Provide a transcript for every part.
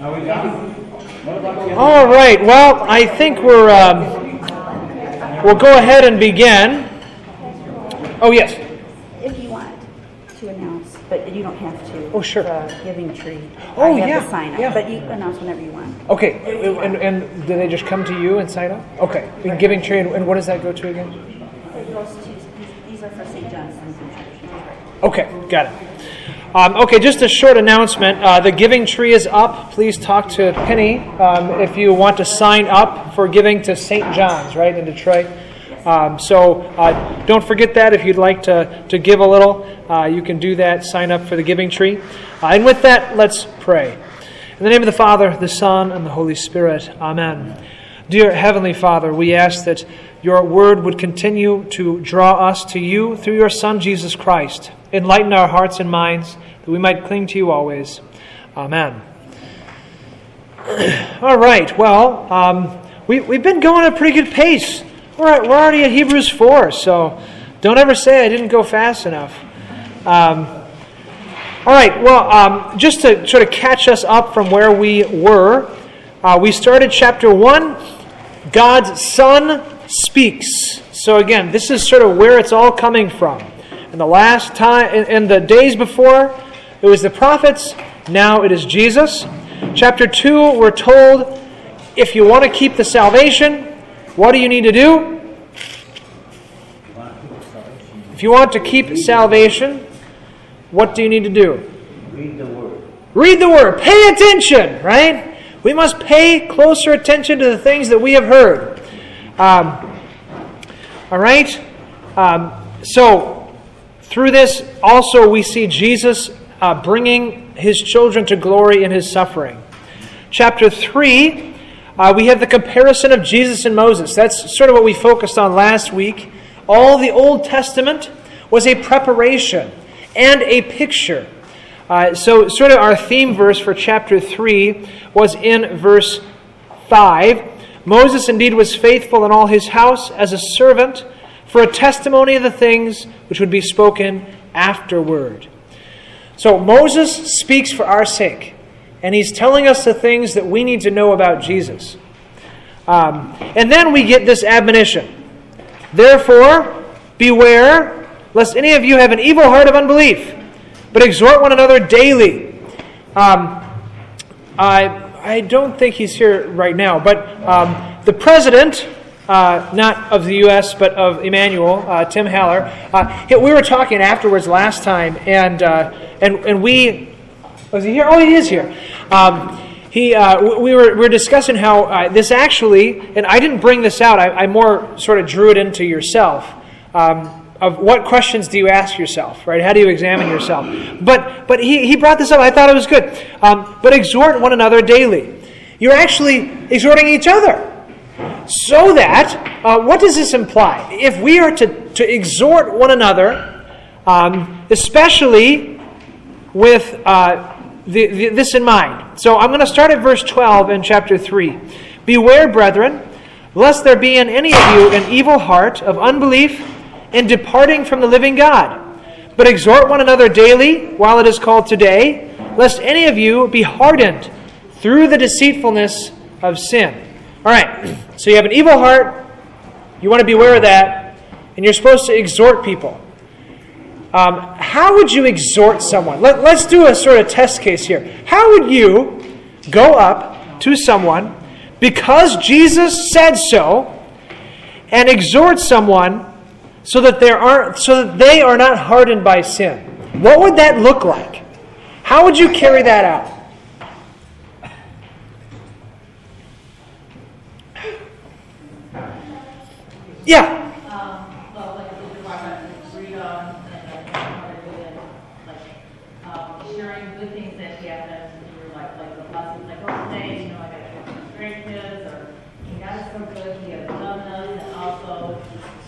All right. Well, I think we're. Um, we'll go ahead and begin. Oh yes. If you want to announce, but you don't have to. Oh, sure. The Giving Tree. Oh, I have yeah, the sign up, yeah. but you announce whenever you want. Okay. And, and do they just come to you and sign up? Okay. The Giving Tree. And what does that go to again? It goes to, these- these are for St. John's Okay, got it. Um, okay, just a short announcement. Uh, the Giving Tree is up. Please talk to Penny um, if you want to sign up for giving to St. John's, right, in Detroit. Um, so uh, don't forget that. If you'd like to, to give a little, uh, you can do that. Sign up for the Giving Tree. Uh, and with that, let's pray. In the name of the Father, the Son, and the Holy Spirit. Amen. Dear Heavenly Father, we ask that your word would continue to draw us to you through your Son, Jesus Christ. Enlighten our hearts and minds that we might cling to you always. Amen. All right, well, um, we, we've been going at a pretty good pace. We're, at, we're already at Hebrews 4, so don't ever say I didn't go fast enough. Um, all right, well, um, just to sort of catch us up from where we were, uh, we started chapter 1. God's Son speaks. So, again, this is sort of where it's all coming from. In the last time, in, in the days before, it was the prophets. Now it is Jesus. Chapter 2, we're told if you want to keep the salvation, what do you need to do? If you want to keep salvation, what do you need to do? Read the word. Read the word. Pay attention, right? We must pay closer attention to the things that we have heard. Um, all right? Um, so, through this, also, we see Jesus uh, bringing his children to glory in his suffering. Chapter 3, uh, we have the comparison of Jesus and Moses. That's sort of what we focused on last week. All the Old Testament was a preparation and a picture. Uh, so, sort of our theme verse for chapter 3 was in verse 5. Moses indeed was faithful in all his house as a servant for a testimony of the things which would be spoken afterward. So, Moses speaks for our sake, and he's telling us the things that we need to know about Jesus. Um, and then we get this admonition Therefore, beware lest any of you have an evil heart of unbelief, but exhort one another daily. Um, I, I don't think he's here right now, but um, the president, uh, not of the U.S., but of Emmanuel, uh, Tim Haller, uh, we were talking afterwards last time, and, uh, and, and we. Was he here? Oh, he is here. Um, he, uh, we, were, we were discussing how this actually, and I didn't bring this out, I, I more sort of drew it into yourself. Um, of what questions do you ask yourself, right? How do you examine yourself? But, but he, he brought this up. I thought it was good. Um, but exhort one another daily. You're actually exhorting each other. So that, uh, what does this imply? If we are to, to exhort one another, um, especially with uh, the, the, this in mind. So I'm going to start at verse 12 in chapter 3. Beware, brethren, lest there be in any of you an evil heart of unbelief in departing from the living God. But exhort one another daily while it is called today, lest any of you be hardened through the deceitfulness of sin. All right, so you have an evil heart, you want to beware of that, and you're supposed to exhort people. Um, how would you exhort someone? Let, let's do a sort of test case here. How would you go up to someone because Jesus said so and exhort someone so that there aren't so that they are not hardened by sin? What would that look like? How would you carry that out? Yeah. Um, well, like the department, read on, and like, how to it, like, um, sharing good things that happen, through like, like the lessons, like, oh, today, you know, I got to with grandkids, or, you God is so good, he has done this, and also,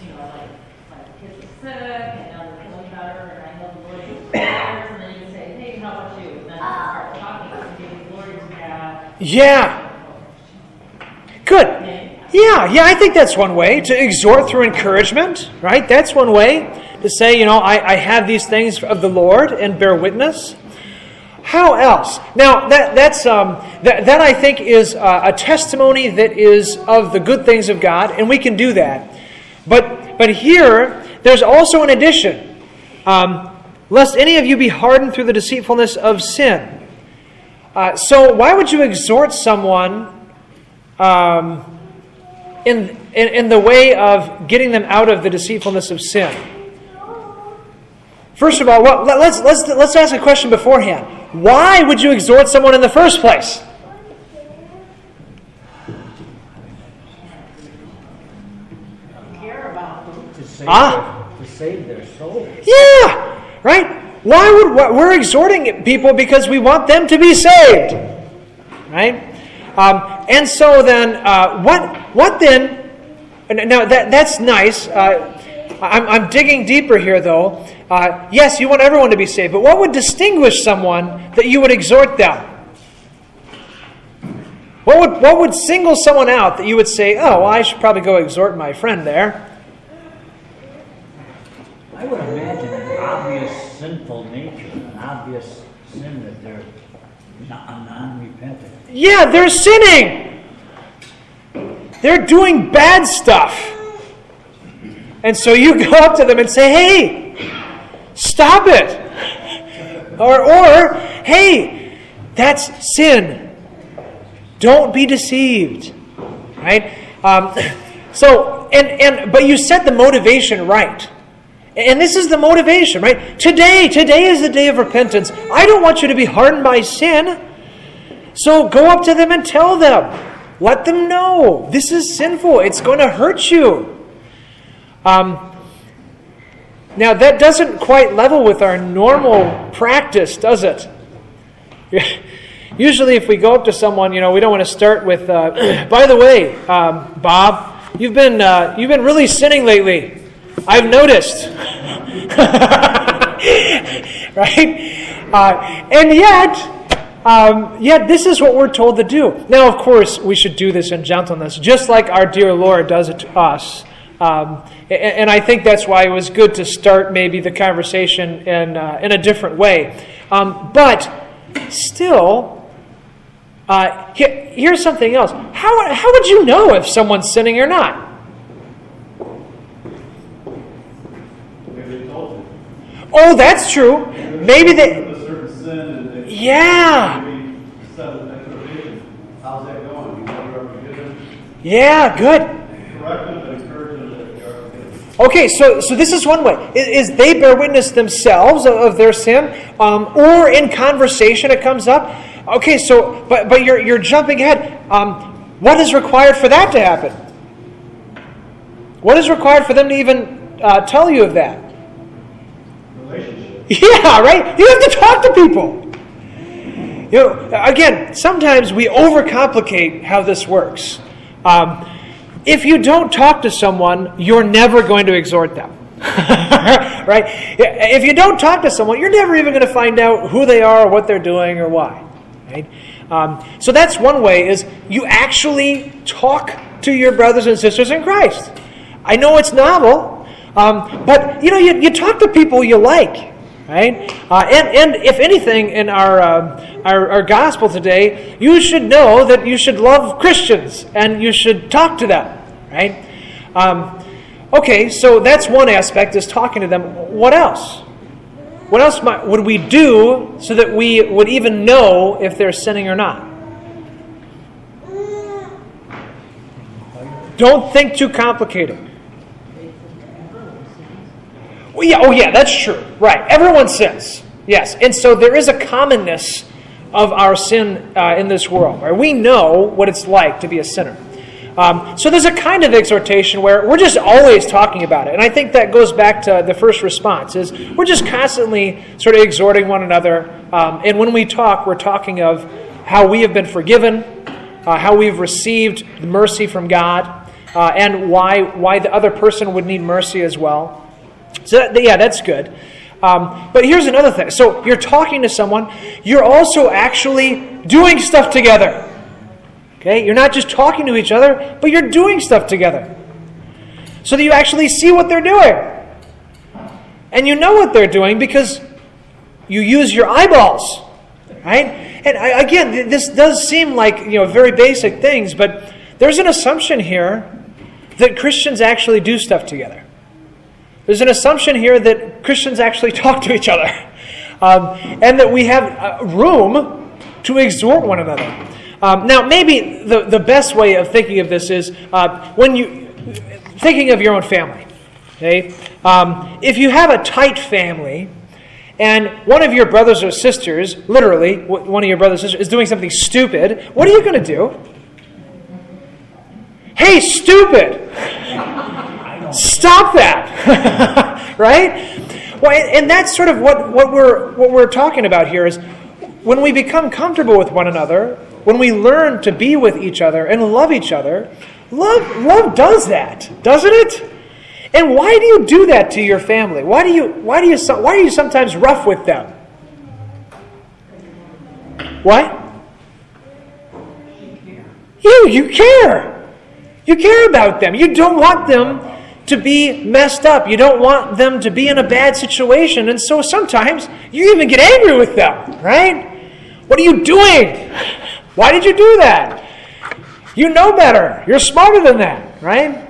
you know, like, like, kids are sick, and now they're feeling better, and I know the Lord is and then you say, hey, how about you? And then you start talking, and giving glory to God. Yeah. Good. Yeah, yeah, I think that's one way to exhort through encouragement, right? That's one way to say, you know, I, I have these things of the Lord and bear witness. How else? Now that that's um, that that I think is uh, a testimony that is of the good things of God, and we can do that. But but here there's also an addition, um, lest any of you be hardened through the deceitfulness of sin. Uh, so why would you exhort someone um, in, in in the way of getting them out of the deceitfulness of sin? First of all, well, let's, let's, let's ask a question beforehand. Why would you exhort someone in the first place? Care about them. To save, Ah. their, to save their souls. Yeah, right? Why would why- we're exhorting people because we want them to be saved, right? Um, and so then, uh, what what then? Now that that's nice. Uh, I'm, I'm digging deeper here, though. Uh, yes, you want everyone to be saved, but what would distinguish someone that you would exhort them? What would what would single someone out that you would say, "Oh, well, I should probably go exhort my friend there"? I would imagine an obvious sinful nature, an obvious sin that they're non-repentant. Yeah, they're sinning. They're doing bad stuff. And so you go up to them and say, hey, stop it. Or, or hey, that's sin. Don't be deceived. Right? Um, so, and, and, but you set the motivation right. And this is the motivation, right? Today, today is the day of repentance. I don't want you to be hardened by sin. So go up to them and tell them. Let them know this is sinful. It's going to hurt you. Um, now, that doesn't quite level with our normal practice, does it? Usually, if we go up to someone, you know, we don't want to start with, uh, by the way, um, Bob, you've been, uh, you've been really sinning lately. I've noticed. right? Uh, and yet, um, yet this is what we're told to do. Now, of course, we should do this in gentleness, just like our dear Lord does it to us. Um, and, and, I think that's why it was good to start maybe the conversation in, uh, in a different way. Um, but still, uh, here, here's something else. How, how would you know if someone's sinning or not? Oh, that's true. Maybe they. A certain sin and they Yeah. maybe set an expectation. How's that going? You never ever forgive them? Yeah, good. Correct them and encourage them that they are forgiven. Okay, so so this is one way: is, is they bear witness themselves of, of their sin, um, or in conversation it comes up. Okay, so but but you're you're jumping ahead. Um, what is required for that to happen? What is required for them to even uh, tell you of that? Relationship. Yeah, right. You have to talk to people. You know, again, sometimes we overcomplicate how this works. Um, if you don't talk to someone, you're never going to exhort them. right? If you don't talk to someone, you're never even going to find out who they are, or what they're doing, or why. Right? Um, so that's one way: is you actually talk to your brothers and sisters in Christ. I know it's novel, um, but you know you, you talk to people you like, right? Uh, and and if anything in our, uh, our our gospel today, you should know that you should love Christians and you should talk to them, right? Um, okay, so that's one aspect is talking to them. What else? What else might, would we do so that we would even know if they're sinning or not? Don't think too complicated. Well, yeah, oh yeah, that's true. Right. Everyone sins. Yes. And so there is a commonness of our sin uh, in this world. Right? We know what it's like to be a sinner. Um, so there's a kind of exhortation where we're just always talking about it. And I think that goes back to the first response is we're just constantly sort of exhorting one another. Um, and when we talk, we're talking of how we have been forgiven, uh, how we've received the mercy from God, uh, and why, why the other person would need mercy as well. So, that, yeah, that's good. Um, but here's another thing. So, you're talking to someone, you're also actually doing stuff together. Okay? You're not just talking to each other, but you're doing stuff together. So that you actually see what they're doing. And you know what they're doing because you use your eyeballs. right? And I, again, th- this does seem like you know very basic things, but there's an assumption here that Christians actually do stuff together. There's an assumption here that Christians actually talk to each other, um, and that we have uh, room to exhort one another. Um, now, maybe the, the best way of thinking of this is uh, when you thinking of your own family. Okay, um, if you have a tight family, and one of your brothers or sisters, literally one of your brothers or sisters, is doing something stupid, what are you going to do? Hey, stupid! Stop that! right? Well, and that's sort of what, what, we're, what we're talking about here is when we become comfortable with one another, when we learn to be with each other and love each other, love, love does that, doesn't it? And why do you do that to your family? Why do you, why do you, why are you sometimes rough with them? What? You, you care. You care about them. You don't want them to be messed up. You don't want them to be in a bad situation. And so sometimes you even get angry with them, right? What are you doing? Why did you do that? You know better. You're smarter than that, right?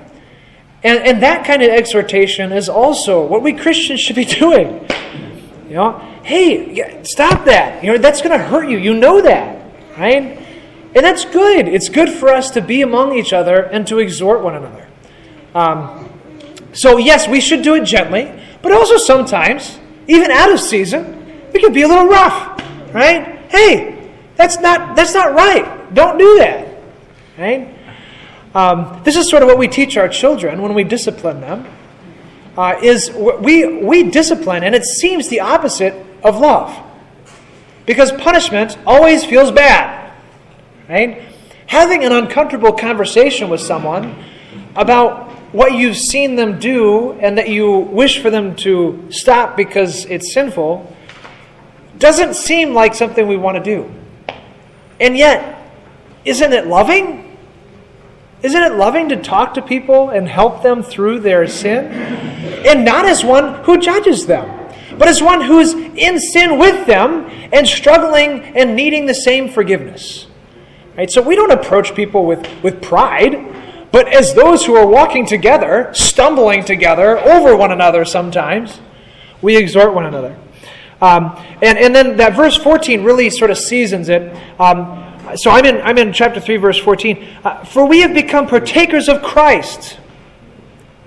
And, and that kind of exhortation is also what we Christians should be doing. You know, hey, stop that. You know, that's going to hurt you. You know that, right? And that's good. It's good for us to be among each other and to exhort one another. Um, so, yes, we should do it gently, but also sometimes, even out of season, we can be a little rough, right? Hey, that's not that's not right. Don't do that, right? Um, this is sort of what we teach our children when we discipline them. Uh, is we we discipline, and it seems the opposite of love, because punishment always feels bad, right? Having an uncomfortable conversation with someone about what you've seen them do and that you wish for them to stop because it's sinful doesn't seem like something we want to do. And yet, isn't it loving? Isn't it loving to talk to people and help them through their sin? And not as one who judges them, but as one who is in sin with them and struggling and needing the same forgiveness. Right? So we don't approach people with, with pride, but as those who are walking together, stumbling together over one another sometimes, we exhort one another. Um, and, and then that verse 14 really sort of seasons it. Um, so I'm in, I'm in chapter 3, verse 14. Uh, For we have become partakers of Christ.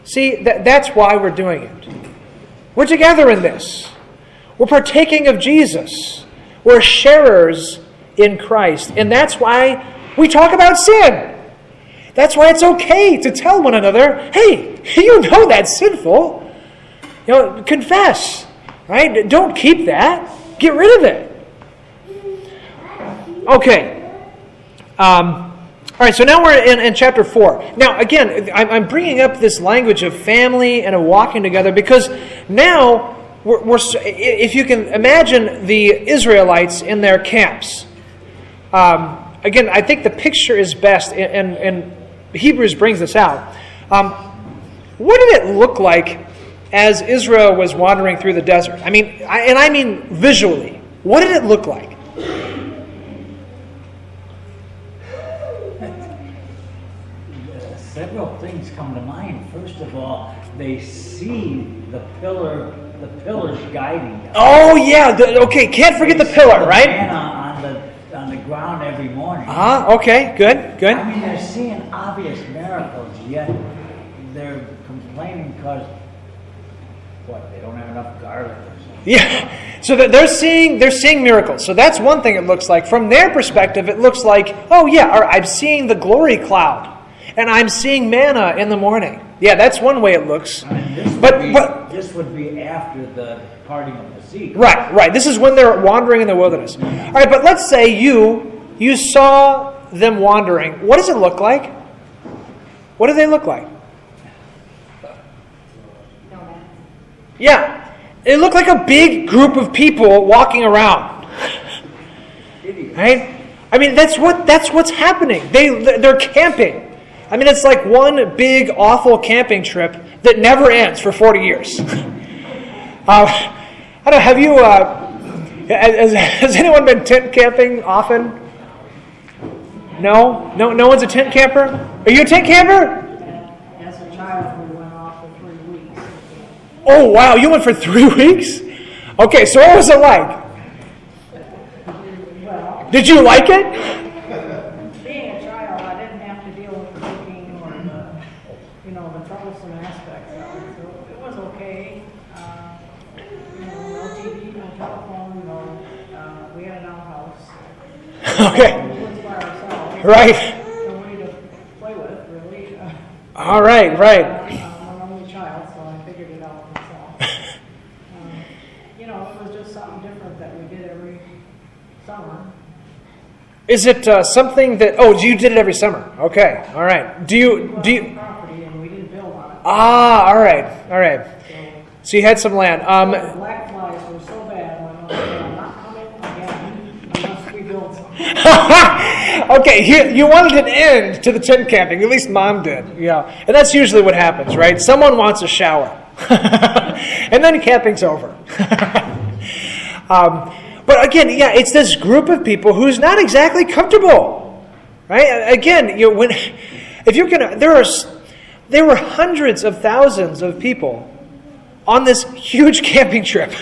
See, that, that's why we're doing it. We're together in this. We're partaking of Jesus. We're sharers in Christ. And that's why we talk about sin. That's why it's okay to tell one another, hey, you know that's sinful. You know, confess, right? Don't keep that. Get rid of it. Okay. Um, all right, so now we're in, in chapter 4. Now, again, I'm, I'm bringing up this language of family and of walking together because now, we're, we're, if you can imagine the Israelites in their camps, um, again, I think the picture is best, and, and, and Hebrews brings this out. Um, what did it look like as Israel was wandering through the desert? I mean, I, and I mean visually. What did it look like? Several things come to mind. First of all, they see the pillar, the pillars guiding them. Oh yeah, the, okay. Can't forget the pillar, right? manna on the on the ground every morning. Ah, okay, good, good. I mean, they're seeing obvious miracles, yet they're complaining because what? They don't have enough garlic or something. Yeah. So that they're seeing they're seeing miracles. So that's one thing it looks like. From their perspective, it looks like, oh yeah, I'm seeing the glory cloud, and I'm seeing manna in the morning. Yeah, that's one way it looks. I mean, But be, but this would be after the parting of the sea. Right, right. This is when they're wandering in the wilderness. All right, but let's say you you saw them wandering. What does it look like? What do they look like? Yeah, it looked like a big group of people walking around. Right? I mean, that's what that's what's happening. They they're camping. I mean, it's like one big awful camping trip that never ends for forty years. Uh, I don't know. Have you uh, Has, has anyone been tent camping often? No? No, no one's a tent camper? Are you a tent camper? As a child, we went off for three weeks. Oh, wow, you went for three weeks? Okay, so what was it like? Well, Did you like it? Okay, right. All right, right. I'm an only child, so I figured it out myself. Um, You know, it was just something different that we did every summer. Is it uh, something that, oh, you did it every summer? Okay, all right. Do you, do you, Property and we didn't build on ah, all right, all right. So So you had some land. Um, the black flies were so bad, not coming again unless we build something. okay, you, you wanted an end to the tent camping. At least mom did. Yeah. And that's usually what happens, right? Someone wants a shower. and then camping's over. um, but again, yeah, it's this group of people who's not exactly comfortable. Right? Again, you know, when if you're gonna there are there were hundreds of thousands of people on this huge camping trip.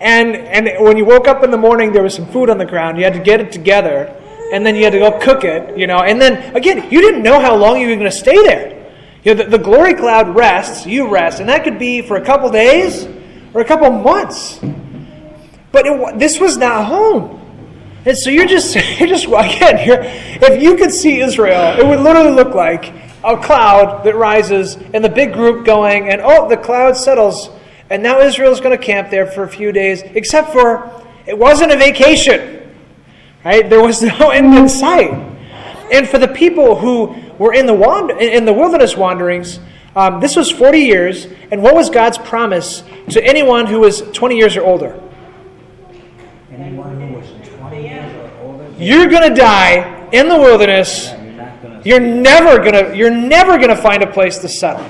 And and when you woke up in the morning, there was some food on the ground. You had to get it together, and then you had to go cook it. You know, and then again, you didn't know how long you were going to stay there. You know, the, the glory cloud rests, you rest, and that could be for a couple days or a couple months. But it, this was not home. And so you're just, you're just again, you're, if you could see Israel, it would literally look like a cloud that rises and the big group going, and oh, the cloud settles, and now Israel's going to camp there for a few days, except for it wasn't a vacation, right? There was no end in sight. And for the people who were in the, wand- in the wilderness wanderings, um, this was 40 years, and what was God's promise to anyone who was 20 years or older? Anyone who was twenty years or older, You're going to die in the wilderness. yeah, you're not gonna. You're never going to you're never going to find a place to settle.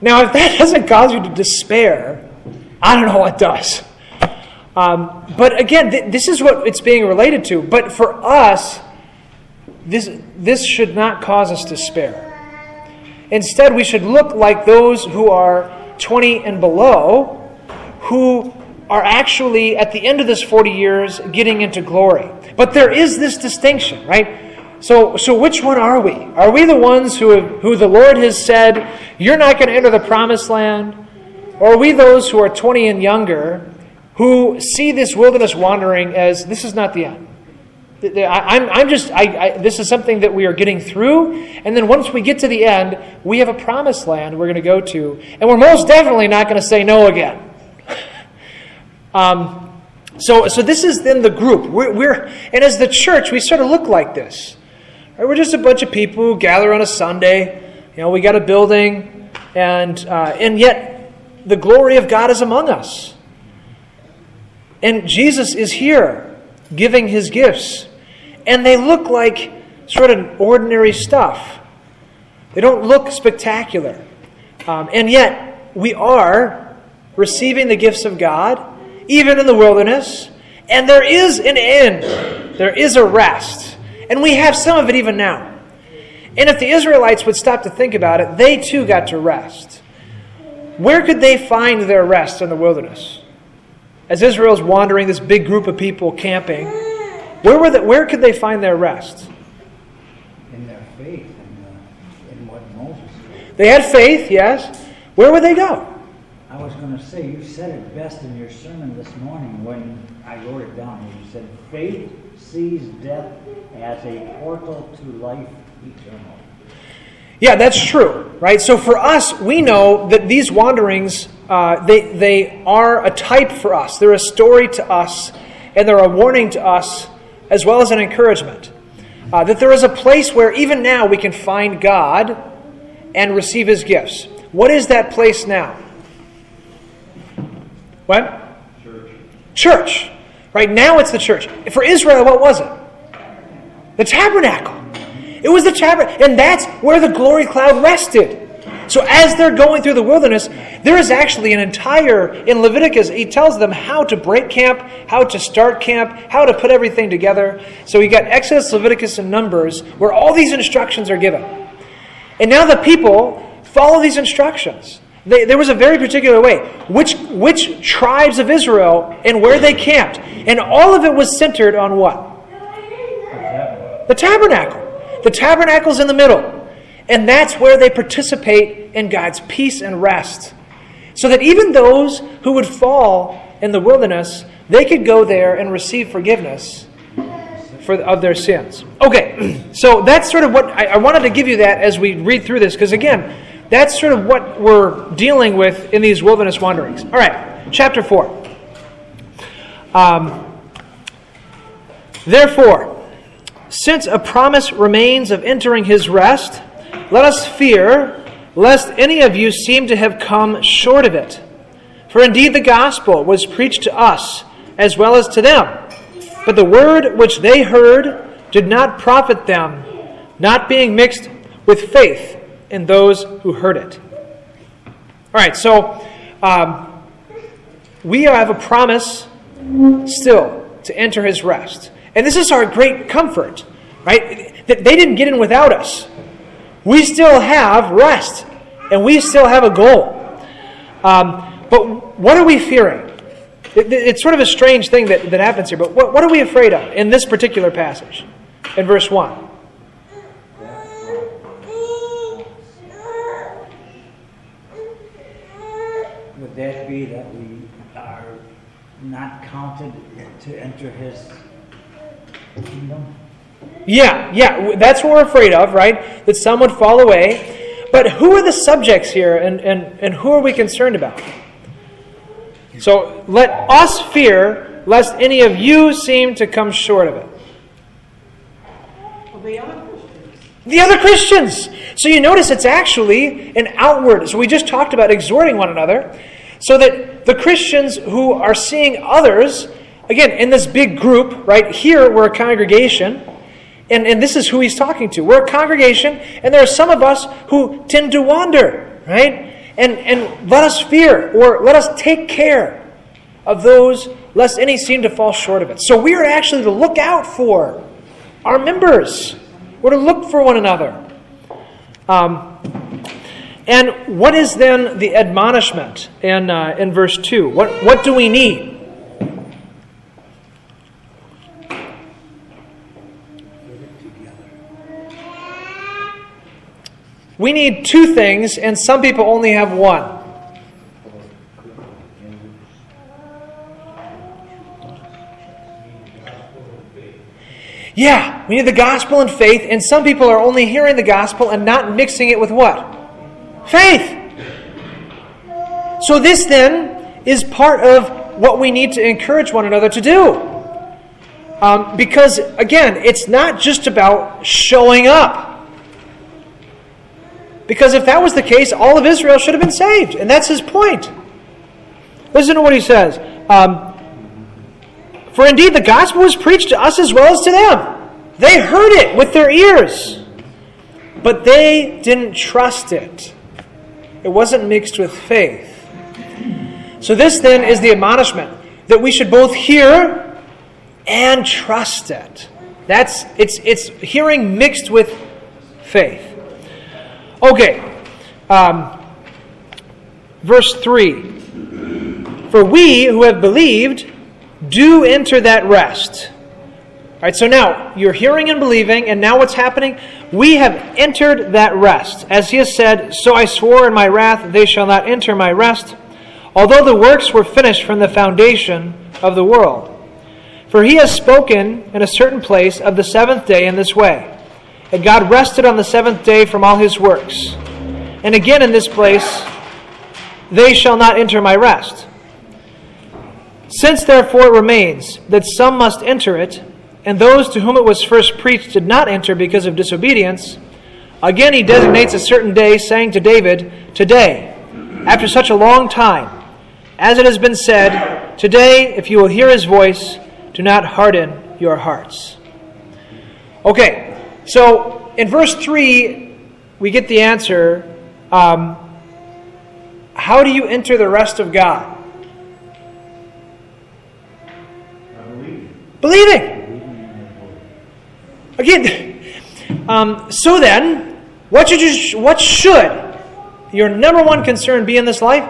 Now, if that doesn't cause you to despair, I don't know what does. Um, but again, th- this is what it's being related to. But for us, this this should not cause us despair. Instead, we should look like those who are 20 and below, who are actually at the end of this 40 years getting into glory. But there is this distinction, right? So, so which one are we? Are we the ones who, have, who the Lord has said, you're not going to enter the promised land? Or are we those who are 20 and younger who see this wilderness wandering as this is not the end? I'm, I'm just, I, I, this is something that we are getting through. And then once we get to the end, we have a promised land we're going to go to. And we're most definitely not going to say no again. um, so, so this is then the group. We're, we're, and as the church, we sort of look like this. Right? We're just a bunch of people who gather on a Sunday. You know, we got a building, and, uh, and yet the glory of God is among us. And Jesus is here giving his gifts. And they look like sort of ordinary stuff. They don't look spectacular. Um, and yet, we are receiving the gifts of God, even in the wilderness. And there is an end, there is a rest. And we have some of it even now. And if the Israelites would stop to think about it, they too got to rest. Where could they find their rest in the wilderness? As Israel's wandering, this big group of people camping, where, were the, where could they find their rest? In their faith, in, uh, in what Moses did. They had faith, yes. Where would they go? I was gonna say, you said it best in your sermon this morning when I wrote it down. You said, faith sees death as a portal to life eternal. Yeah, that's true, right? So for us, we know that these wanderings, uh, they, they are a type for us. They're a story to us, and they're a warning to us, as well as an encouragement. Uh, that there is a place where even now we can find God and receive His gifts. What is that place now? What? Church. Church. Right now it's the church. For Israel, what was it? The tabernacle. It was the tabernacle. And that's where the glory cloud rested. So as they're going through the wilderness, there is actually an entire, in Leviticus, he tells them how to break camp, how to start camp, how to put everything together. So you got Exodus, Leviticus, and Numbers, where all these instructions are given. And now the people follow these instructions. They, there was a very particular way. Which, which tribes of Israel and where they camped. And all of it was centered on what? The tabernacle. The tabernacle's in the middle. And that's where they participate in God's peace and rest. So that even those who would fall in the wilderness, they could go there and receive forgiveness for, of their sins. Okay, so that's sort of what I, I wanted to give you that as we read through this, because again, that's sort of what we're dealing with in these wilderness wanderings. All right, chapter 4. Um, Therefore, since a promise remains of entering his rest, let us fear lest any of you seem to have come short of it. For indeed the gospel was preached to us as well as to them. But the word which they heard did not profit them, not being mixed with faith in those who heard it. All right, so um, we have a promise still to enter his rest. And this is our great comfort, right? That they didn't get in without us. We still have rest, and we still have a goal. Um, but what are we fearing? It, it's sort of a strange thing that, that happens here, but what, what are we afraid of in this particular passage, in verse 1? Would that be that we are not counted to enter his? Yeah, yeah, that's what we're afraid of, right? That some would fall away. But who are the subjects here, and, and, and who are we concerned about? So let us fear lest any of you seem to come short of it. Well, the other Christians, The other Christians. So you notice it's actually an outward. So we just talked about exhorting one another. So that the Christians who are seeing others, again, in this big group, right? Here we're a congregation. And, and this is who he's talking to. We're a congregation, and there are some of us who tend to wander, right? And, and let us fear, or let us take care of those, lest any seem to fall short of it. So we are actually to look out for our members. We're to look for one another. Um, and what is then the admonishment in, uh, in verse 2? What, what do we need? We need two things, and some people only have one. Yeah, we need the gospel and faith, and some people are only hearing the gospel and not mixing it with what? Faith. So, this then is part of what we need to encourage one another to do. Um, because, again, it's not just about showing up. Because if that was the case, all of Israel should have been saved. And that's his point. Listen to what he says. Um, For indeed the gospel was preached to us as well as to them. They heard it with their ears, but they didn't trust it. It wasn't mixed with faith. So, this then is the admonishment that we should both hear and trust it. That's it's it's hearing mixed with faith. Okay, um, verse three. For we who have believed do enter that rest. All right, so now you're hearing and believing, and now what's happening? We have entered that rest. As he has said, So I swore in my wrath, they shall not enter my rest, although the works were finished from the foundation of the world. For he has spoken in a certain place of the seventh day in this way. And God rested on the seventh day from all his works. And again in this place, they shall not enter my rest. Since therefore it remains that some must enter it, and those to whom it was first preached did not enter because of disobedience, again he designates a certain day, saying to David, Today, after such a long time, as it has been said, Today, if you will hear his voice, do not harden your hearts. Okay, so in verse 3, we get the answer um, how do you enter the rest of God? I believe. Believing. Again, um, so then, what should, you, what should your number one concern be in this life?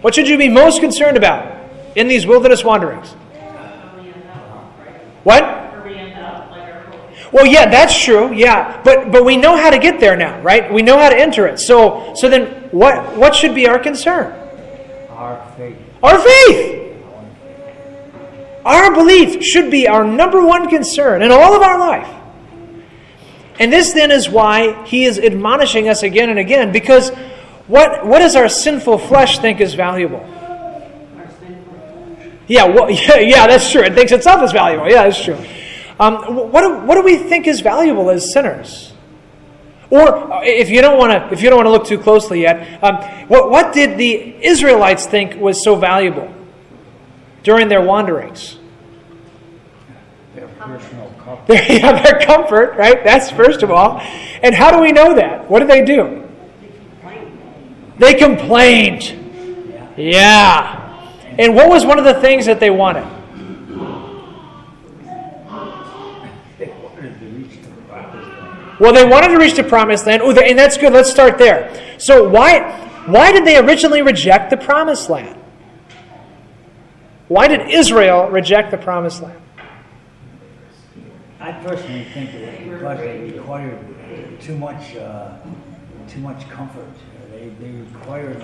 What should you be most concerned about in these wilderness wanderings? Where we end up, right? What? Where we end up, like our hope. Well, yeah, that's true. Yeah, but but we know how to get there now, right? We know how to enter it. So so then, what what should be our concern? Our faith. Our faith. Our belief should be our number one concern in all of our life. And this then is why he is admonishing us again and again, because what, what does our sinful flesh think is valuable? Yeah, well, yeah, yeah, that's true. It thinks itself is valuable. Yeah, that's true. Um, what, do, what do we think is valuable as sinners? Or uh, if you don't want to, if you don't want to look too closely yet, um, what, what did the Israelites think was so valuable during their wanderings? Their personal comfort. Their, yeah, their comfort, right? That's first of all. And how do we know that? What did they do? They complained. Yeah. And what was one of the things that they wanted? Well, they wanted to reach the promised land. Oh, and that's good. Let's start there. So why why did they originally reject the promised land? Why did Israel reject the promised land? I personally think that because they required too much, uh, too much comfort. They, they required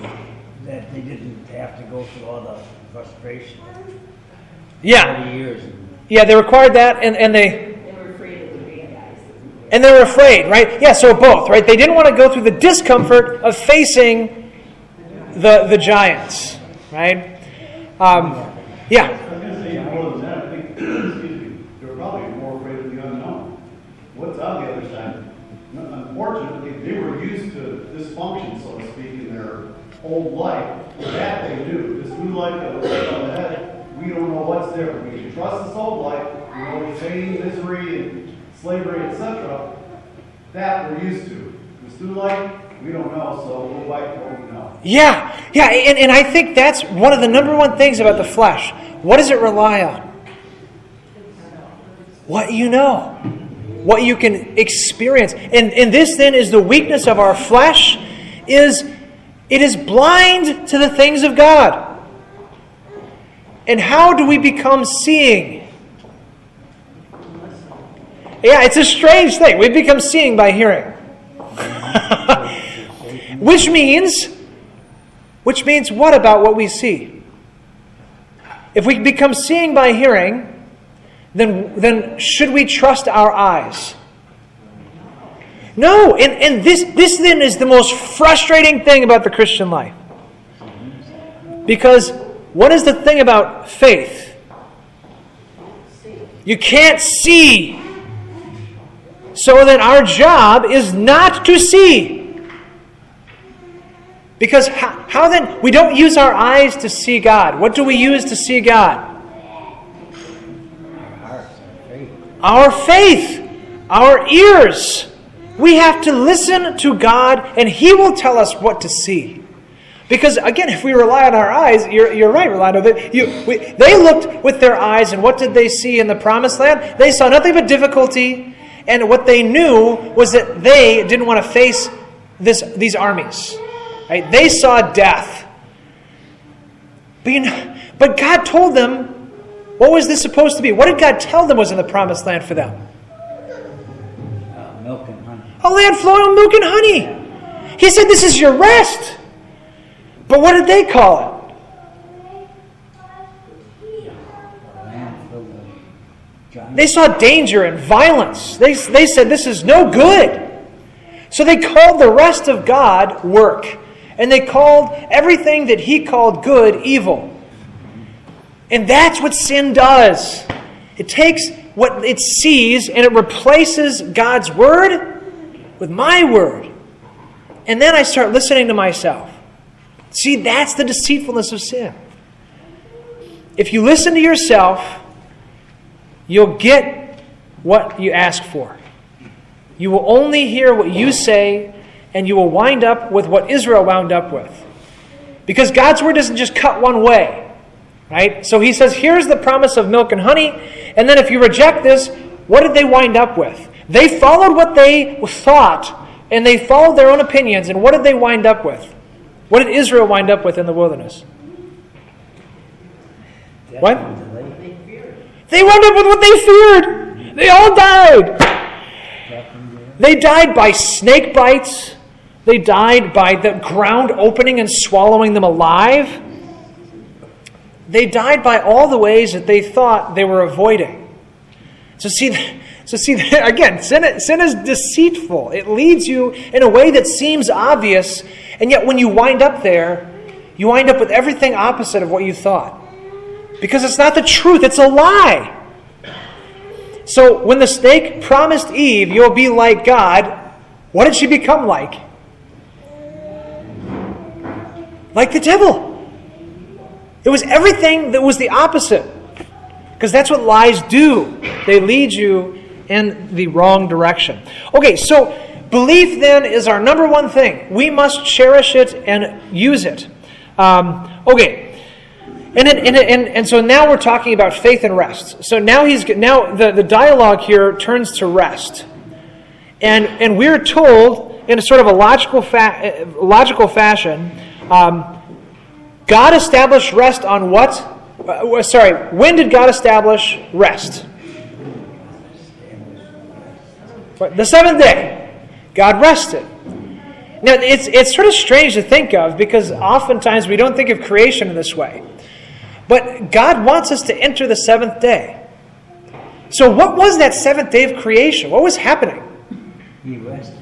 that they didn't have to go through all the frustration. Yeah. Forty years. Yeah, they required that and, and they They were afraid of the bad. And they were afraid, right? Yeah, so both, right? They didn't want to go through the discomfort of facing the, the giants, right? Um, yeah, I was gonna say more than that, I think, excuse me, they're probably more afraid of the unknown. What's on the other side? Unfortunately, they were used to dysfunction, so to speak, in their old life. That they knew, this new life that right on ahead, we don't know what's there. We can trust this old life, we know, pain, misery, and slavery, etc. That we're used to. This new life, we don't know, so we'll fight what we know. yeah, yeah. And, and I think that's one of the number one things about the flesh. What does it rely on? What you know, what you can experience. And, and this then is the weakness of our flesh is it is blind to the things of God. And how do we become seeing? Yeah, it's a strange thing. We become seeing by hearing. which means which means what about what we see? If we become seeing by hearing, then then should we trust our eyes? No, and, and this this then is the most frustrating thing about the Christian life. Because what is the thing about faith? You can't see. So then our job is not to see. Because how, how then? We don't use our eyes to see God. What do we use to see God? Our faith. Our faith, our ears. We have to listen to God, and He will tell us what to see. Because again, if we rely on our eyes, you're, you're right. That you, we, they looked with their eyes, and what did they see in the promised land? They saw nothing but difficulty, and what they knew was that they didn't want to face this, these armies. Right? They saw death. But, you know, but God told them, what was this supposed to be? What did God tell them was in the promised land for them? A land flowing with milk and honey. He said, This is your rest. But what did they call it? They saw danger and violence. They, they said, This is no good. So they called the rest of God work. And they called everything that He called good evil. And that's what sin does. It takes what it sees and it replaces God's word with my word. And then I start listening to myself. See, that's the deceitfulness of sin. If you listen to yourself, you'll get what you ask for. You will only hear what you say, and you will wind up with what Israel wound up with. Because God's word doesn't just cut one way, right? So he says, here's the promise of milk and honey, and then if you reject this, what did they wind up with? They followed what they thought, and they followed their own opinions, and what did they wind up with? What did Israel wind up with in the wilderness? Death What? They wound up with what they feared. They all died. Death and delay. They died by snake bites. They died by the ground opening and swallowing them alive. They died by all the ways that they thought they were avoiding. So see, so see again, sin, sin is deceitful. It leads you in a way that seems obvious, and yet when you wind up there, you wind up with everything opposite of what you thought. Because it's not the truth, it's a lie. So when the snake promised Eve, you'll be like God, what did she become like? Like the devil. It was everything that was the opposite. Because that's what lies do. They lead you in the wrong direction. Okay, so belief then is our number one thing. We must cherish it and use it. Um, okay. And, and, and, and so now we're talking about faith and rest. So now he's now the, the dialogue here turns to rest. And, and we're told in a sort of a logical, fa- uh, logical fashion um, God established rest on what? Uh, sorry, when did God establish rest? What? The seventh day. God rested. Now, it's, it's sort of strange to think of because oftentimes we don't think of creation in this way. But God wants us to enter the seventh day. So, what was that seventh day of creation? What was happening? He rested.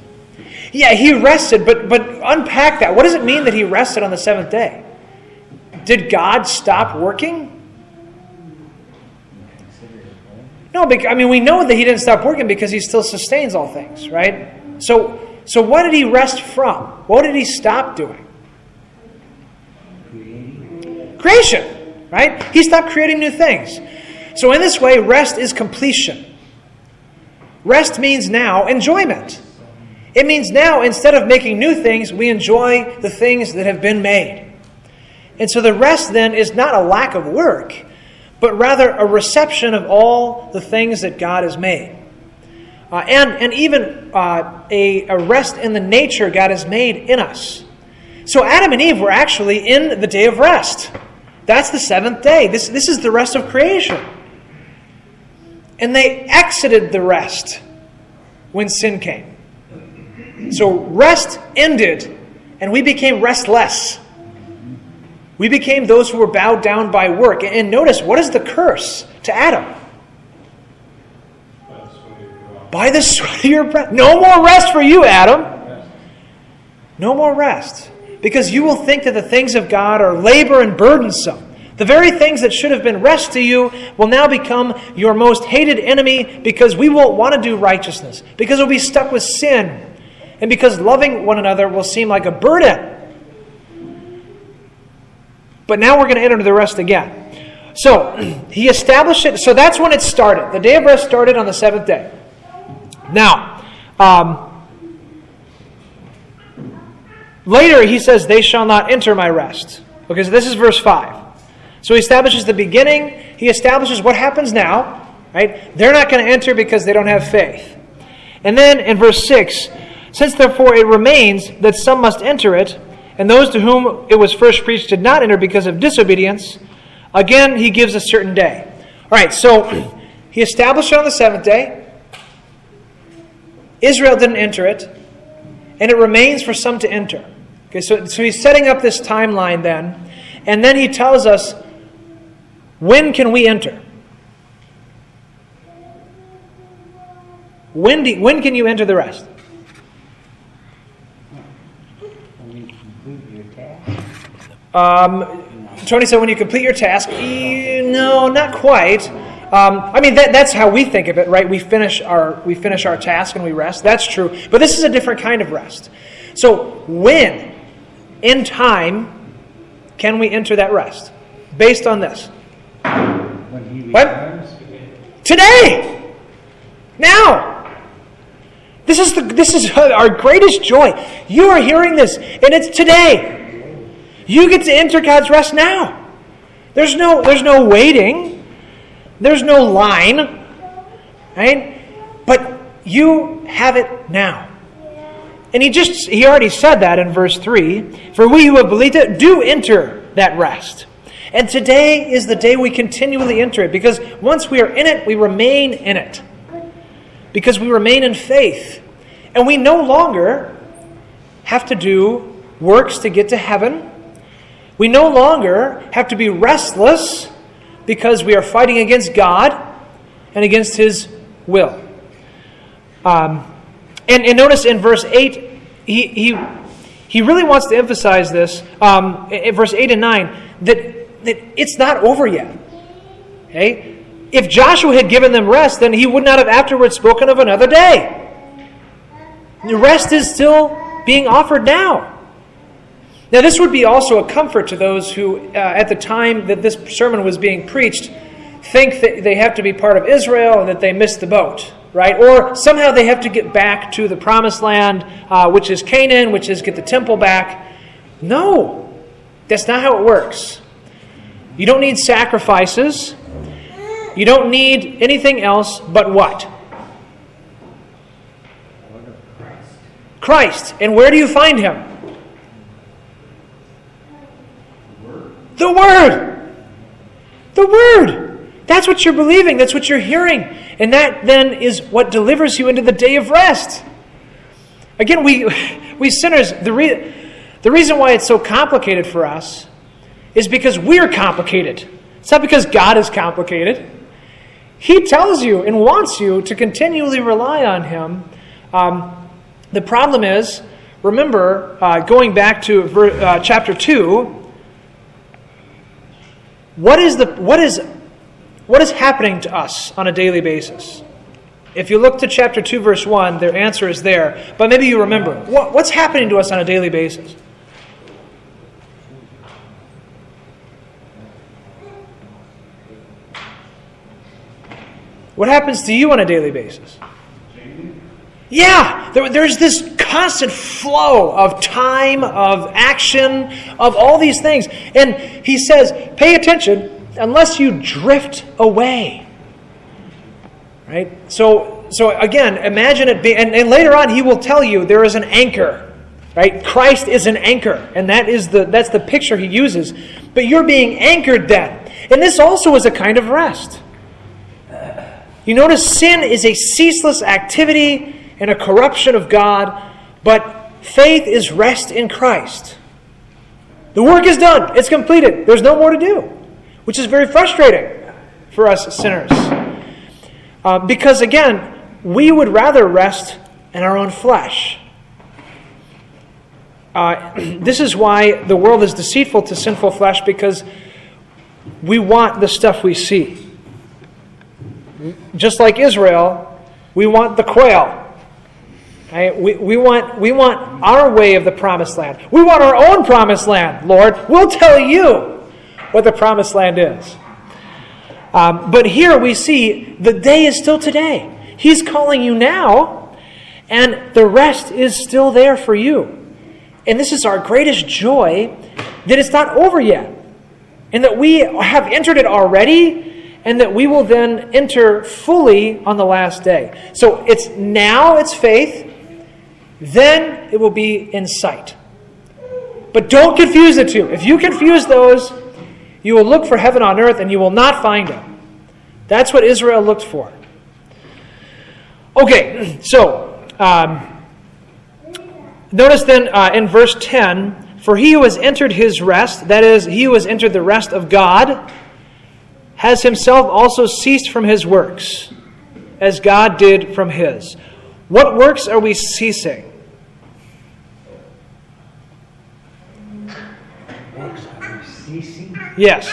Yeah, he rested, but but unpack that. What does it mean that he rested on the seventh day? Did God stop working? No, because, I mean we know that he didn't stop working because he still sustains all things, right? So so what did he rest from? What did he stop doing? Creation, right? He stopped creating new things. So in this way, rest is completion. Rest means now enjoyment. It means now, instead of making new things, we enjoy the things that have been made. And so the rest then is not a lack of work, but rather a reception of all the things that God has made. Uh, and, and even uh, a, a rest in the nature God has made in us. So Adam and Eve were actually in the day of rest. That's the seventh day. This, this is the rest of creation. And they exited the rest when sin came. So rest ended, and we became restless. We became those who were bowed down by work. And notice, what is the curse to Adam? By the sweat of your breath. No more rest for you, Adam. No more rest. Because you will think that the things of God are labor and burdensome. The very things that should have been rest to you will now become your most hated enemy because we won't want to do righteousness, because we'll be stuck with sin, and because loving one another will seem like a burden. But now we're going to enter the rest again. So he established it. So that's when it started. The day of rest started on the seventh day. Now, um, later he says, They shall not enter my rest. Okay, so this is verse 5. So he establishes the beginning, he establishes what happens now, right? They're not going to enter because they don't have faith. And then in verse 6, since therefore it remains that some must enter it, and those to whom it was first preached did not enter because of disobedience, again he gives a certain day. All right, so he established it on the seventh day. Israel didn't enter it, and it remains for some to enter. Okay, so, so he's setting up this timeline then, and then he tells us when can we enter? When, do, when can you enter the rest? When you complete your task. Um, Tony said when you complete your task. No, not quite. Um, I mean, that, that's how we think of it, right? We finish our we finish our task and we rest. That's true, but this is a different kind of rest. So, when in time can we enter that rest? Based on this, When he What? today, now. This is, the, this is our greatest joy. You are hearing this, and it's today. You get to enter God's rest now. There's no, there's no waiting. There's no line. Right? But you have it now. And he just he already said that in verse 3. For we who have believed it do enter that rest. And today is the day we continually enter it because once we are in it, we remain in it. Because we remain in faith. And we no longer have to do works to get to heaven. We no longer have to be restless because we are fighting against God and against His will. Um, and, and, notice in verse 8, he, he, he really wants to emphasize this, um, in verse 8 and 9, that, that it's not over yet. Okay? If Joshua had given them rest, then he would not have afterwards spoken of another day. The rest is still being offered now. Now, this would be also a comfort to those who, uh, at the time that this sermon was being preached, think that they have to be part of Israel and that they missed the boat, right? Or somehow they have to get back to the promised land, uh, which is Canaan, which is get the temple back. No, that's not how it works. You don't need sacrifices. You don't need anything else but what? Christ. And where do you find him? The Word. The Word. That's what you're believing. That's what you're hearing. And that then is what delivers you into the day of rest. Again, we, we sinners, the, re, the reason why it's so complicated for us is because we're complicated. It's not because God is complicated. He tells you and wants you to continually rely on Him. Um, the problem is, remember, uh, going back to ver, uh, chapter 2, what is, the, what, is, what is happening to us on a daily basis? If you look to chapter 2, verse 1, their answer is there. But maybe you remember. What, what's happening to us on a daily basis? What happens to you on a daily basis? Yeah, there, there's this constant flow of time, of action, of all these things. And he says, pay attention unless you drift away. Right? So, so again, imagine it being, and, and later on he will tell you there is an anchor. Right? Christ is an anchor, and that is the that's the picture he uses. But you're being anchored then. And this also is a kind of rest. You notice sin is a ceaseless activity and a corruption of God, but faith is rest in Christ. The work is done, it's completed. There's no more to do, which is very frustrating for us sinners. Uh, because again, we would rather rest in our own flesh. Uh, this is why the world is deceitful to sinful flesh because we want the stuff we see. Just like Israel, we want the quail. Right? We, we, want, we want our way of the promised land. We want our own promised land, Lord. We'll tell you what the promised land is. Um, but here we see the day is still today. He's calling you now, and the rest is still there for you. And this is our greatest joy that it's not over yet, and that we have entered it already and that we will then enter fully on the last day. So it's now it's faith, then it will be in sight. But don't confuse the two. If you confuse those, you will look for heaven on earth and you will not find it. That's what Israel looked for. Okay, so um, notice then uh, in verse 10 For he who has entered his rest, that is, he who has entered the rest of God, has himself also ceased from his works, as God did from his. What works are we ceasing? Works are we ceasing? Yes.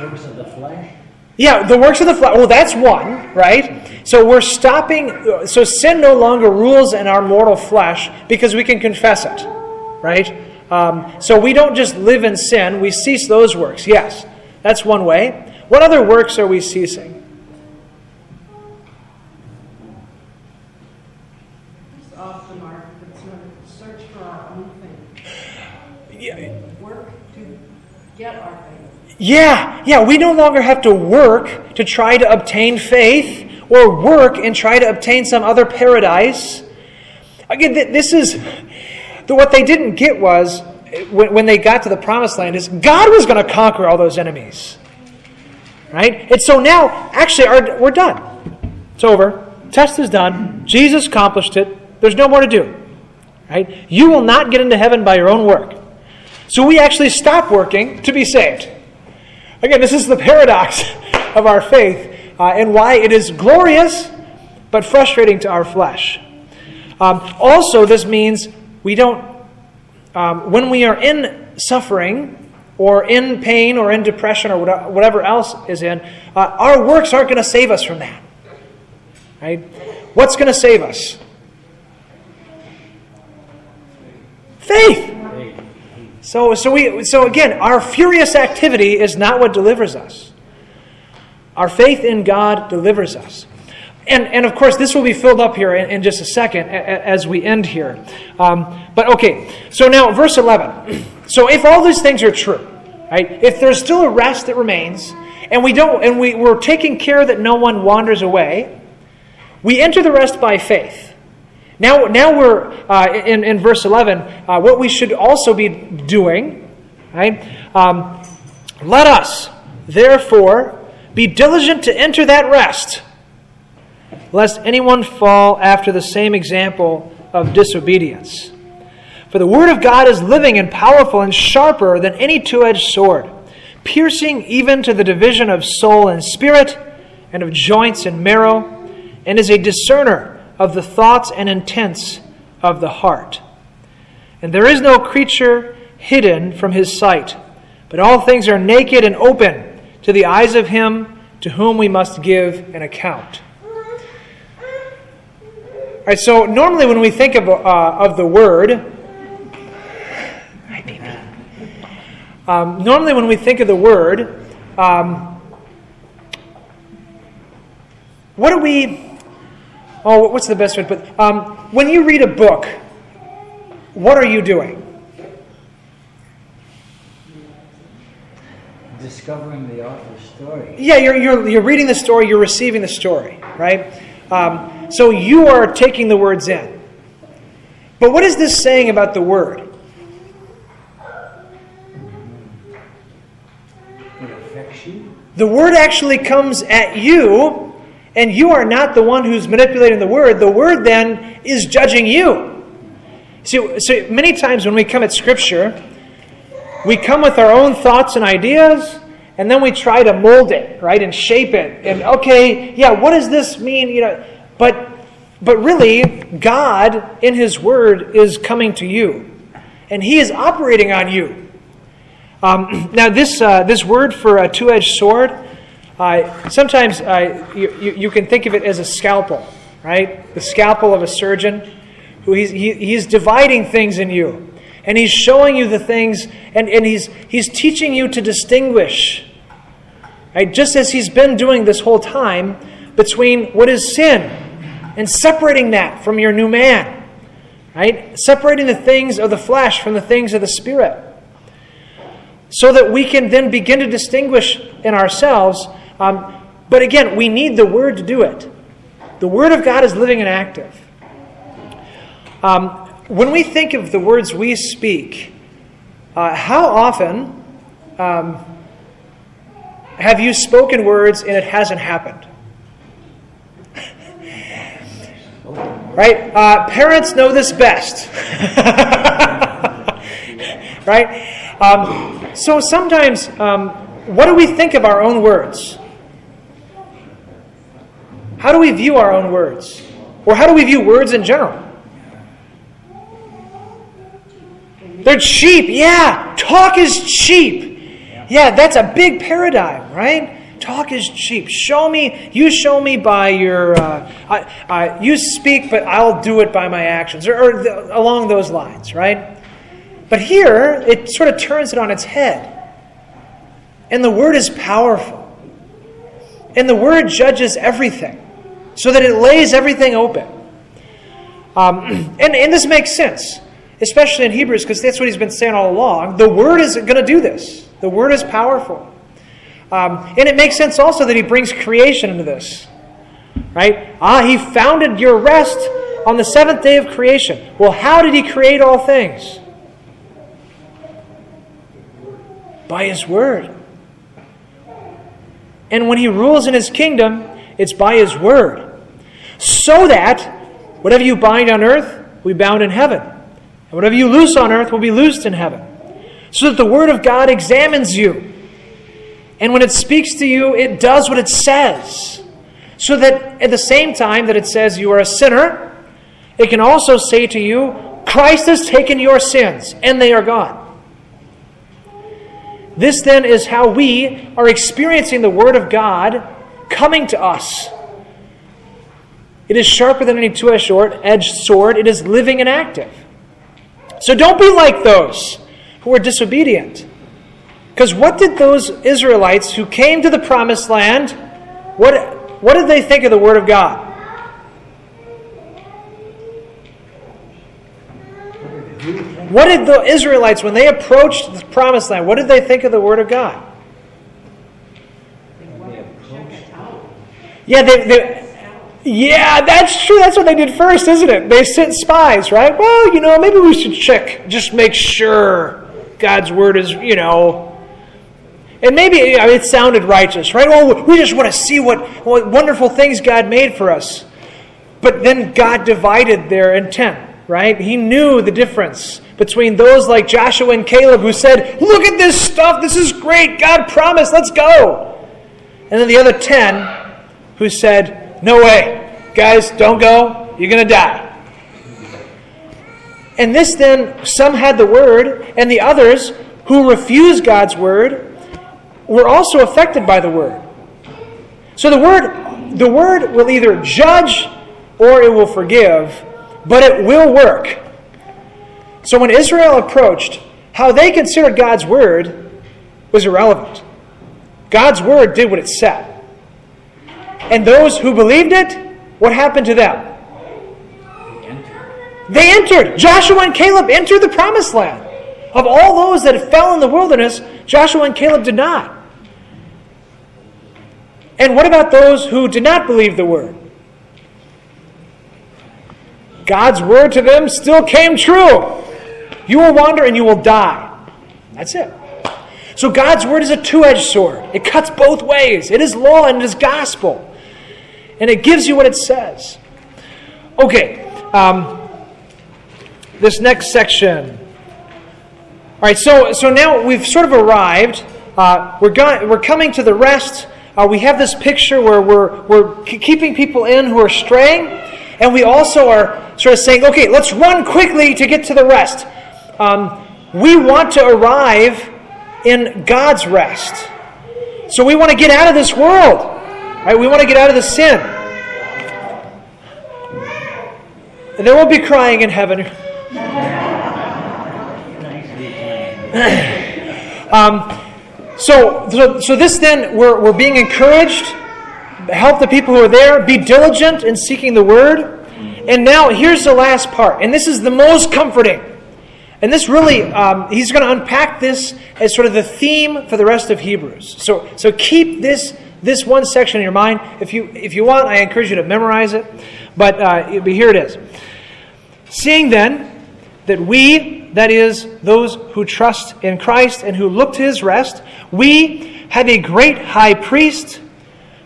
Works of the flesh? Yeah, the works of the flesh. Well, that's one, right? So we're stopping. So sin no longer rules in our mortal flesh because we can confess it, right? Um, so we don't just live in sin, we cease those works. Yes, that's one way. What other works are we ceasing? off the mark, it's a search for our own thing. Yeah, Work to get our thing. Yeah, yeah, we no longer have to work to try to obtain faith or work and try to obtain some other paradise. Again, this is what they didn't get was when, they got to the promised land is God was going to conquer all those enemies. Right? And so now, actually, we're done. It's over. Test is done. Jesus accomplished it. There's no more to do. Right? You will not get into heaven by your own work. So we actually stop working to be saved. Again, this is the paradox of our faith uh, and why it is glorious but frustrating to our flesh. Um, also, this means we don't, um, when we are in suffering or in pain or in depression or whatever else is in, uh, our works aren't going to save us from that. Right? What's going to save us? Faith. So, so, we, so again, our furious activity is not what delivers us. Our faith in God delivers us. And, and of course, this will be filled up here in, in just a second as we end here. Um, but okay, so now verse 11. So if all these things are true, right, if there's still a rest that remains, and we don't, and we, we're taking care that no one wanders away, we enter the rest by faith. Now, now we're uh, in, in verse 11, uh, what we should also be doing, right? Um, Let us, therefore, be diligent to enter that rest, lest anyone fall after the same example of disobedience. For the word of God is living and powerful and sharper than any two edged sword, piercing even to the division of soul and spirit, and of joints and marrow, and is a discerner of the thoughts and intents of the heart. And there is no creature hidden from his sight, but all things are naked and open to the eyes of him to whom we must give an account. All right, so normally when we think of, uh, of the word, Um, normally when we think of the word, um, what do we, oh, what's the best way to put um, When you read a book, what are you doing? Discovering the author's story. Yeah, you're, you're, you're reading the story, you're receiving the story, right? Um, so you are taking the words in. But what is this saying about the word? It affects you. The word actually comes at you, and you are not the one who's manipulating the word. The word then is judging you. See, so many times when we come at Scripture, we come with our own thoughts and ideas, and then we try to mold it, right, and shape it. And okay, yeah, what does this mean? You know, but but really, God in His Word is coming to you, and He is operating on you. Um, now, this, uh, this word for a two edged sword, uh, sometimes uh, you, you, you can think of it as a scalpel, right? The scalpel of a surgeon who he's, he, he's dividing things in you. And he's showing you the things, and, and he's, he's teaching you to distinguish, right? Just as he's been doing this whole time between what is sin and separating that from your new man, right? Separating the things of the flesh from the things of the spirit so that we can then begin to distinguish in ourselves. Um, but again, we need the Word to do it. The Word of God is living and active. Um, when we think of the words we speak, uh, how often um, have you spoken words and it hasn't happened? right? Uh, parents know this best. right? Um, so sometimes, um, what do we think of our own words? How do we view our own words? Or how do we view words in general? They're cheap. Yeah, talk is cheap. Yeah, that's a big paradigm, right? Talk is cheap. Show me, you show me by your, uh, I, I, you speak, but I'll do it by my actions, or, or along those lines, right? But here, it sort of turns it on its head. And the Word is powerful. And the Word judges everything so that it lays everything open. Um, and, and this makes sense, especially in Hebrews, because that's what he's been saying all along. The Word is going to do this, the Word is powerful. Um, and it makes sense also that he brings creation into this. Right? Ah, he founded your rest on the seventh day of creation. Well, how did he create all things? By his word. And when he rules in his kingdom, it's by his word. So that whatever you bind on earth will be bound in heaven. And whatever you loose on earth will be loosed in heaven. So that the word of God examines you. And when it speaks to you, it does what it says. So that at the same time that it says you are a sinner, it can also say to you, Christ has taken your sins, and they are gone. This then is how we are experiencing the Word of God coming to us. It is sharper than any two edged sword, it is living and active. So don't be like those who are disobedient. Because what did those Israelites who came to the promised land, what, what did they think of the Word of God? What did the Israelites, when they approached the promised land, what did they think of the Word of God? Yeah, they, they, yeah, that's true. That's what they did first, isn't it? They sent spies, right? Well, you know, maybe we should check, just make sure God's Word is, you know, and maybe I mean, it sounded righteous, right? Well, we just want to see what, what wonderful things God made for us. But then God divided their intent, right? He knew the difference between those like Joshua and Caleb who said, Look at this stuff, this is great, God promised, let's go. And then the other 10 who said, No way, guys, don't go, you're going to die. And this then, some had the word, and the others who refused God's word were also affected by the word. So the word, the word will either judge or it will forgive, but it will work. So when Israel approached, how they considered God's word was irrelevant. God's word did what it said. And those who believed it, what happened to them? They entered. Joshua and Caleb entered the promised land. Of all those that fell in the wilderness, Joshua and Caleb did not. And what about those who did not believe the word? God's word to them still came true. You will wander and you will die. That's it. So God's word is a two edged sword, it cuts both ways. It is law and it is gospel. And it gives you what it says. Okay, um, this next section. All right, so, so now we've sort of arrived. Uh, we're, go- we're coming to the rest. Uh, we have this picture where we're, we're keeping people in who are straying, and we also are sort of saying, okay, let's run quickly to get to the rest. Um, we want to arrive in God's rest. So we want to get out of this world. Right? We want to get out of the sin. And there won't be crying in heaven. um, so, so, so this then, we're, we're being encouraged. Help the people who are there. Be diligent in seeking the word. And now, here's the last part. And this is the most comforting. And this really, um, he's going to unpack this as sort of the theme for the rest of Hebrews. So, so keep this, this one section in your mind. If you, if you want, I encourage you to memorize it. But, uh, here it is. Seeing then that we, that is, those who trust in Christ and who look to his rest, we have a great high priest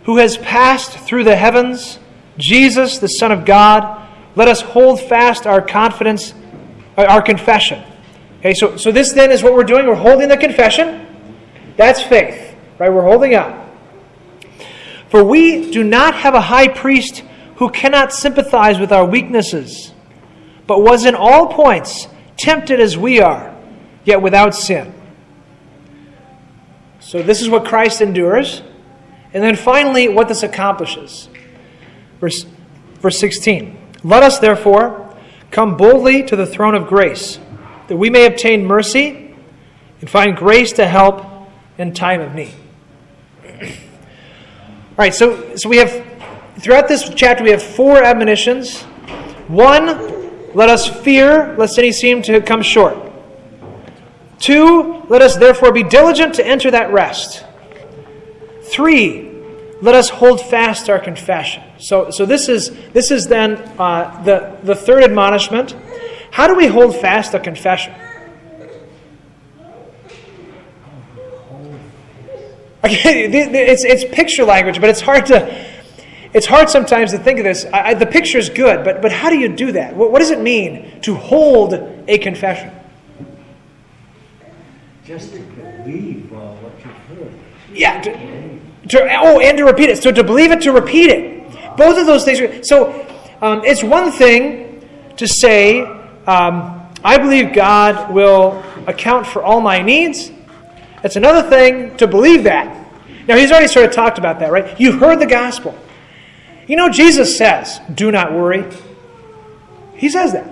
who has passed through the heavens, Jesus, the Son of God. Let us hold fast our confidence uh, our confession. Okay, so, so this then is what we're doing. We're holding the confession. That's faith, right? We're holding up. For we do not have a high priest who cannot sympathize with our weaknesses, but was in all points tempted as we are, yet without sin. So this is what Christ endures. And then finally, what this accomplishes. Verse, verse 16. Let us therefore Come boldly to the throne of grace, that we may obtain mercy and find grace to help in time of need. All right, so, so we have, throughout this chapter, we have four admonitions. One let us fear lest any seem to come short. Two, let us therefore be diligent to enter that rest. Three, let us hold fast our confession. So, so this is this is then uh, the the third admonishment. How do we hold fast a confession? Okay, it's it's picture language, but it's hard to it's hard sometimes to think of this. I, I, the picture is good, but but how do you do that? What, what does it mean to hold a confession? Just to believe uh, what you've heard. Yeah. To, to, oh, and to repeat it. So to believe it, to repeat it. Both of those things. Are, so um, it's one thing to say, um, I believe God will account for all my needs. It's another thing to believe that. Now, he's already sort of talked about that, right? You've heard the gospel. You know, Jesus says, do not worry. He says that.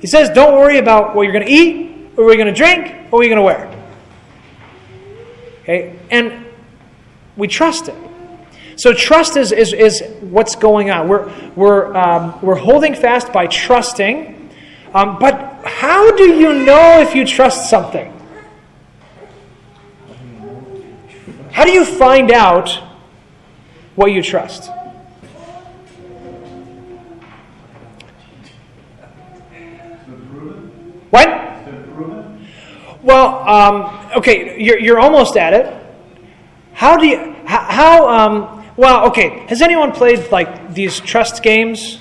He says, don't worry about what you're going to eat, or what you're going to drink, or what you're going to wear. Okay? And we trust it. So trust is, is, is what's going on. We're, we're, um, we're holding fast by trusting. Um, but how do you know if you trust something? How do you find out what you trust? What? Well, um, okay, you're, you're almost at it. How do you, how, um, well, okay, has anyone played like these trust games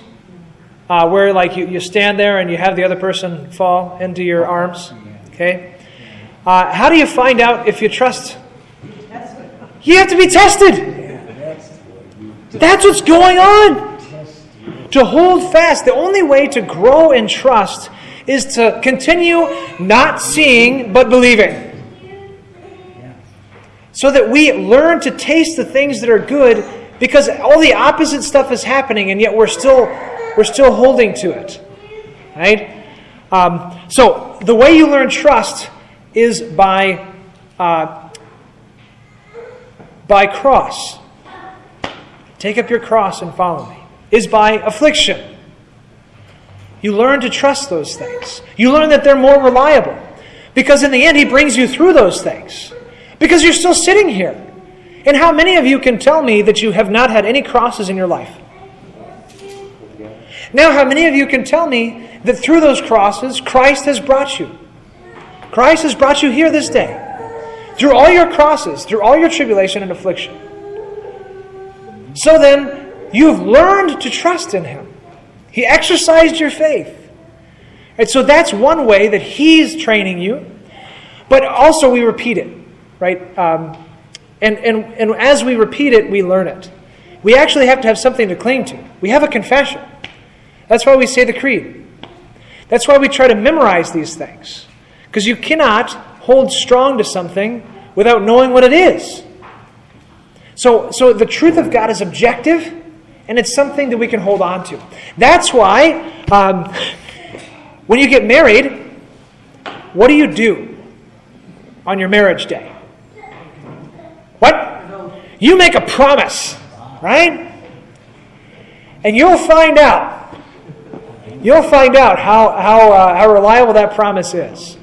uh, where like you, you stand there and you have the other person fall into your arms? Okay. Uh, how do you find out if you trust? You have to be tested. That's what's going on. To hold fast, the only way to grow in trust is to continue not seeing but believing. So that we learn to taste the things that are good because all the opposite stuff is happening and yet we're still we're still holding to it. Right? Um, so the way you learn trust is by uh, by cross. Take up your cross and follow me. Is by affliction. You learn to trust those things. You learn that they're more reliable. Because in the end, He brings you through those things. Because you're still sitting here. And how many of you can tell me that you have not had any crosses in your life? Now, how many of you can tell me that through those crosses, Christ has brought you? Christ has brought you here this day. Through all your crosses, through all your tribulation and affliction. So then, you've learned to trust in Him. He exercised your faith. And so that's one way that He's training you. But also, we repeat it, right? Um, and, and, and as we repeat it, we learn it. We actually have to have something to cling to. We have a confession. That's why we say the creed. That's why we try to memorize these things. Because you cannot hold strong to something without knowing what it is. So, so the truth of God is objective and it's something that we can hold on to. That's why um, when you get married, what do you do on your marriage day? What? You make a promise, right? And you'll find out. You'll find out how, how, uh, how reliable that promise is.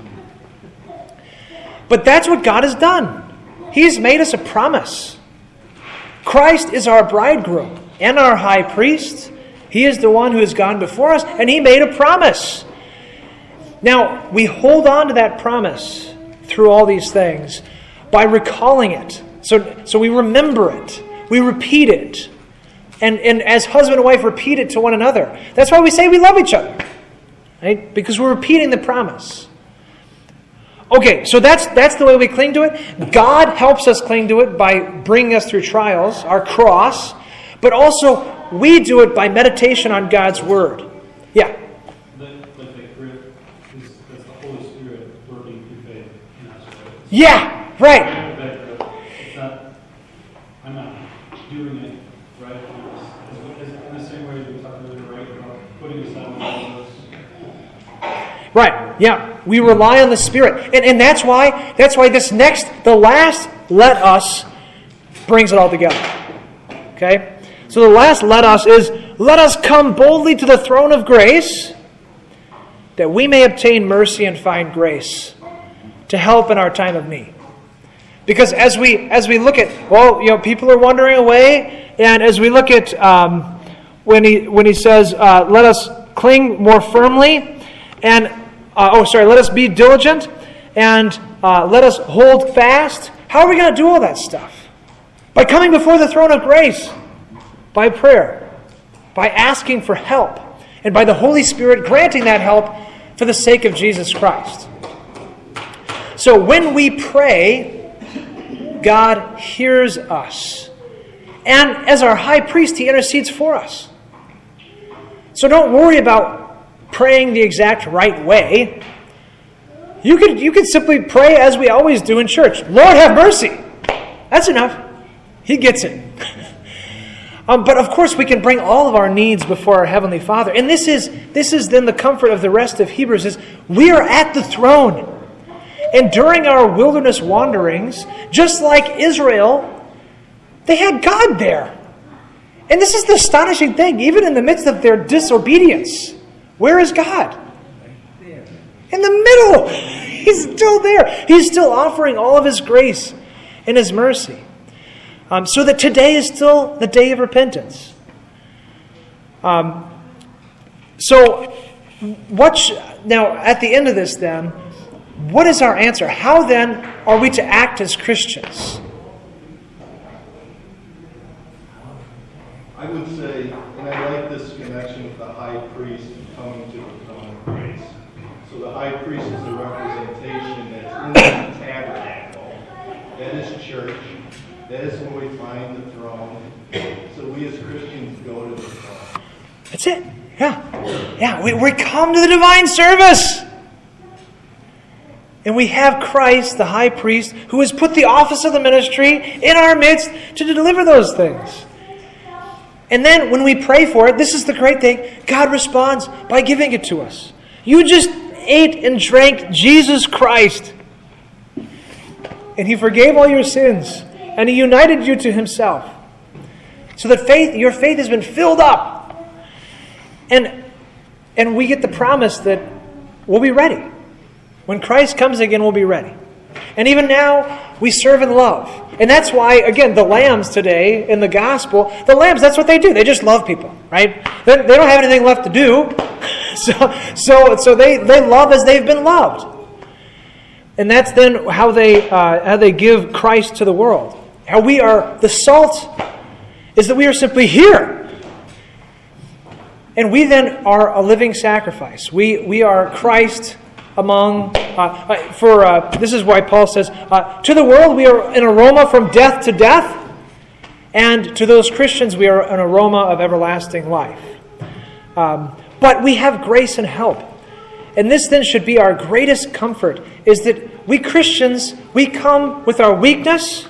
But that's what God has done. He's made us a promise. Christ is our bridegroom and our high priest. He is the one who has gone before us, and he made a promise. Now, we hold on to that promise through all these things by recalling it. So, so we remember it, we repeat it. And, and as husband and wife repeat it to one another. That's why we say we love each other. Right? Because we're repeating the promise. Okay, so that's that's the way we cling to it. God helps us cling to it by bringing us through trials, our cross, but also we do it by meditation on God's word. Yeah. Yeah, right. I'm not doing it right. In the same way we talked earlier, right, about putting aside Right. Yeah. We rely on the Spirit. And, and that's why that's why this next the last let us brings it all together. Okay? So the last let us is let us come boldly to the throne of grace that we may obtain mercy and find grace to help in our time of need. Because as we as we look at well, you know, people are wandering away, and as we look at um, when he when he says, uh, "Let us cling more firmly," and uh, oh, sorry, let us be diligent, and uh, let us hold fast. How are we going to do all that stuff? By coming before the throne of grace, by prayer, by asking for help, and by the Holy Spirit granting that help for the sake of Jesus Christ. So when we pray, God hears us. And as our high priest, he intercedes for us. So don't worry about praying the exact right way. You could, you could simply pray as we always do in church Lord, have mercy. That's enough. He gets it. um, but of course, we can bring all of our needs before our Heavenly Father. And this is, this is then the comfort of the rest of Hebrews is we are at the throne. And during our wilderness wanderings, just like Israel, they had God there. And this is the astonishing thing. Even in the midst of their disobedience, where is God? In the middle. He's still there. He's still offering all of His grace and His mercy. Um, so that today is still the day of repentance. Um, so, what sh- now at the end of this, then, what is our answer? How then are we to act as Christians? I would say, and I like this connection with the high priest coming to the throne of grace. So the high priest is a representation that's in the tabernacle. That is church. That is where we find the throne. So we as Christians go to the throne. That's it. Yeah. Yeah. We, we come to the divine service. And we have Christ, the high priest, who has put the office of the ministry in our midst to deliver those things. And then when we pray for it, this is the great thing God responds by giving it to us. You just ate and drank Jesus Christ. And He forgave all your sins. And He united you to Himself. So that faith, your faith has been filled up. And, and we get the promise that we'll be ready. When Christ comes again, we'll be ready. And even now, we serve in love. And that's why, again, the lambs today in the gospel, the lambs, that's what they do. They just love people, right? They, they don't have anything left to do. So, so, so they, they love as they've been loved. And that's then how they, uh, how they give Christ to the world. How we are the salt is that we are simply here. And we then are a living sacrifice. We, we are Christ among, uh, for uh, this is why Paul says, uh, to the world we are an aroma from death to death, and to those Christians we are an aroma of everlasting life. Um, but we have grace and help. And this then should be our greatest comfort is that we Christians, we come with our weakness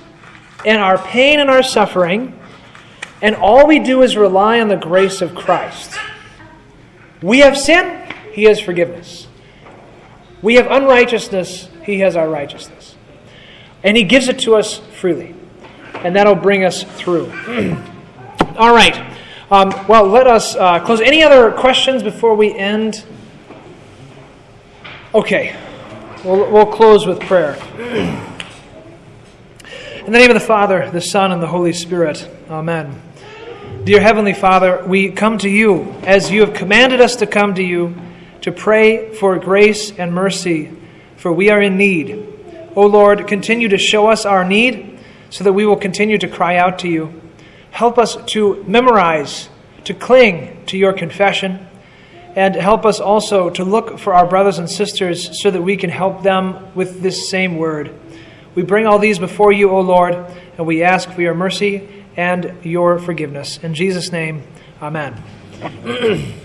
and our pain and our suffering, and all we do is rely on the grace of Christ. We have sin, He has forgiveness. We have unrighteousness, He has our righteousness. And He gives it to us freely. And that'll bring us through. All right. Um, well, let us uh, close. Any other questions before we end? Okay. We'll, we'll close with prayer. In the name of the Father, the Son, and the Holy Spirit. Amen. Dear Heavenly Father, we come to you as you have commanded us to come to you to pray for grace and mercy, for we are in need. O Lord, continue to show us our need so that we will continue to cry out to you. Help us to memorize, to cling to your confession, and help us also to look for our brothers and sisters so that we can help them with this same word. We bring all these before you, O Lord, and we ask for your mercy and your forgiveness. In Jesus' name, amen.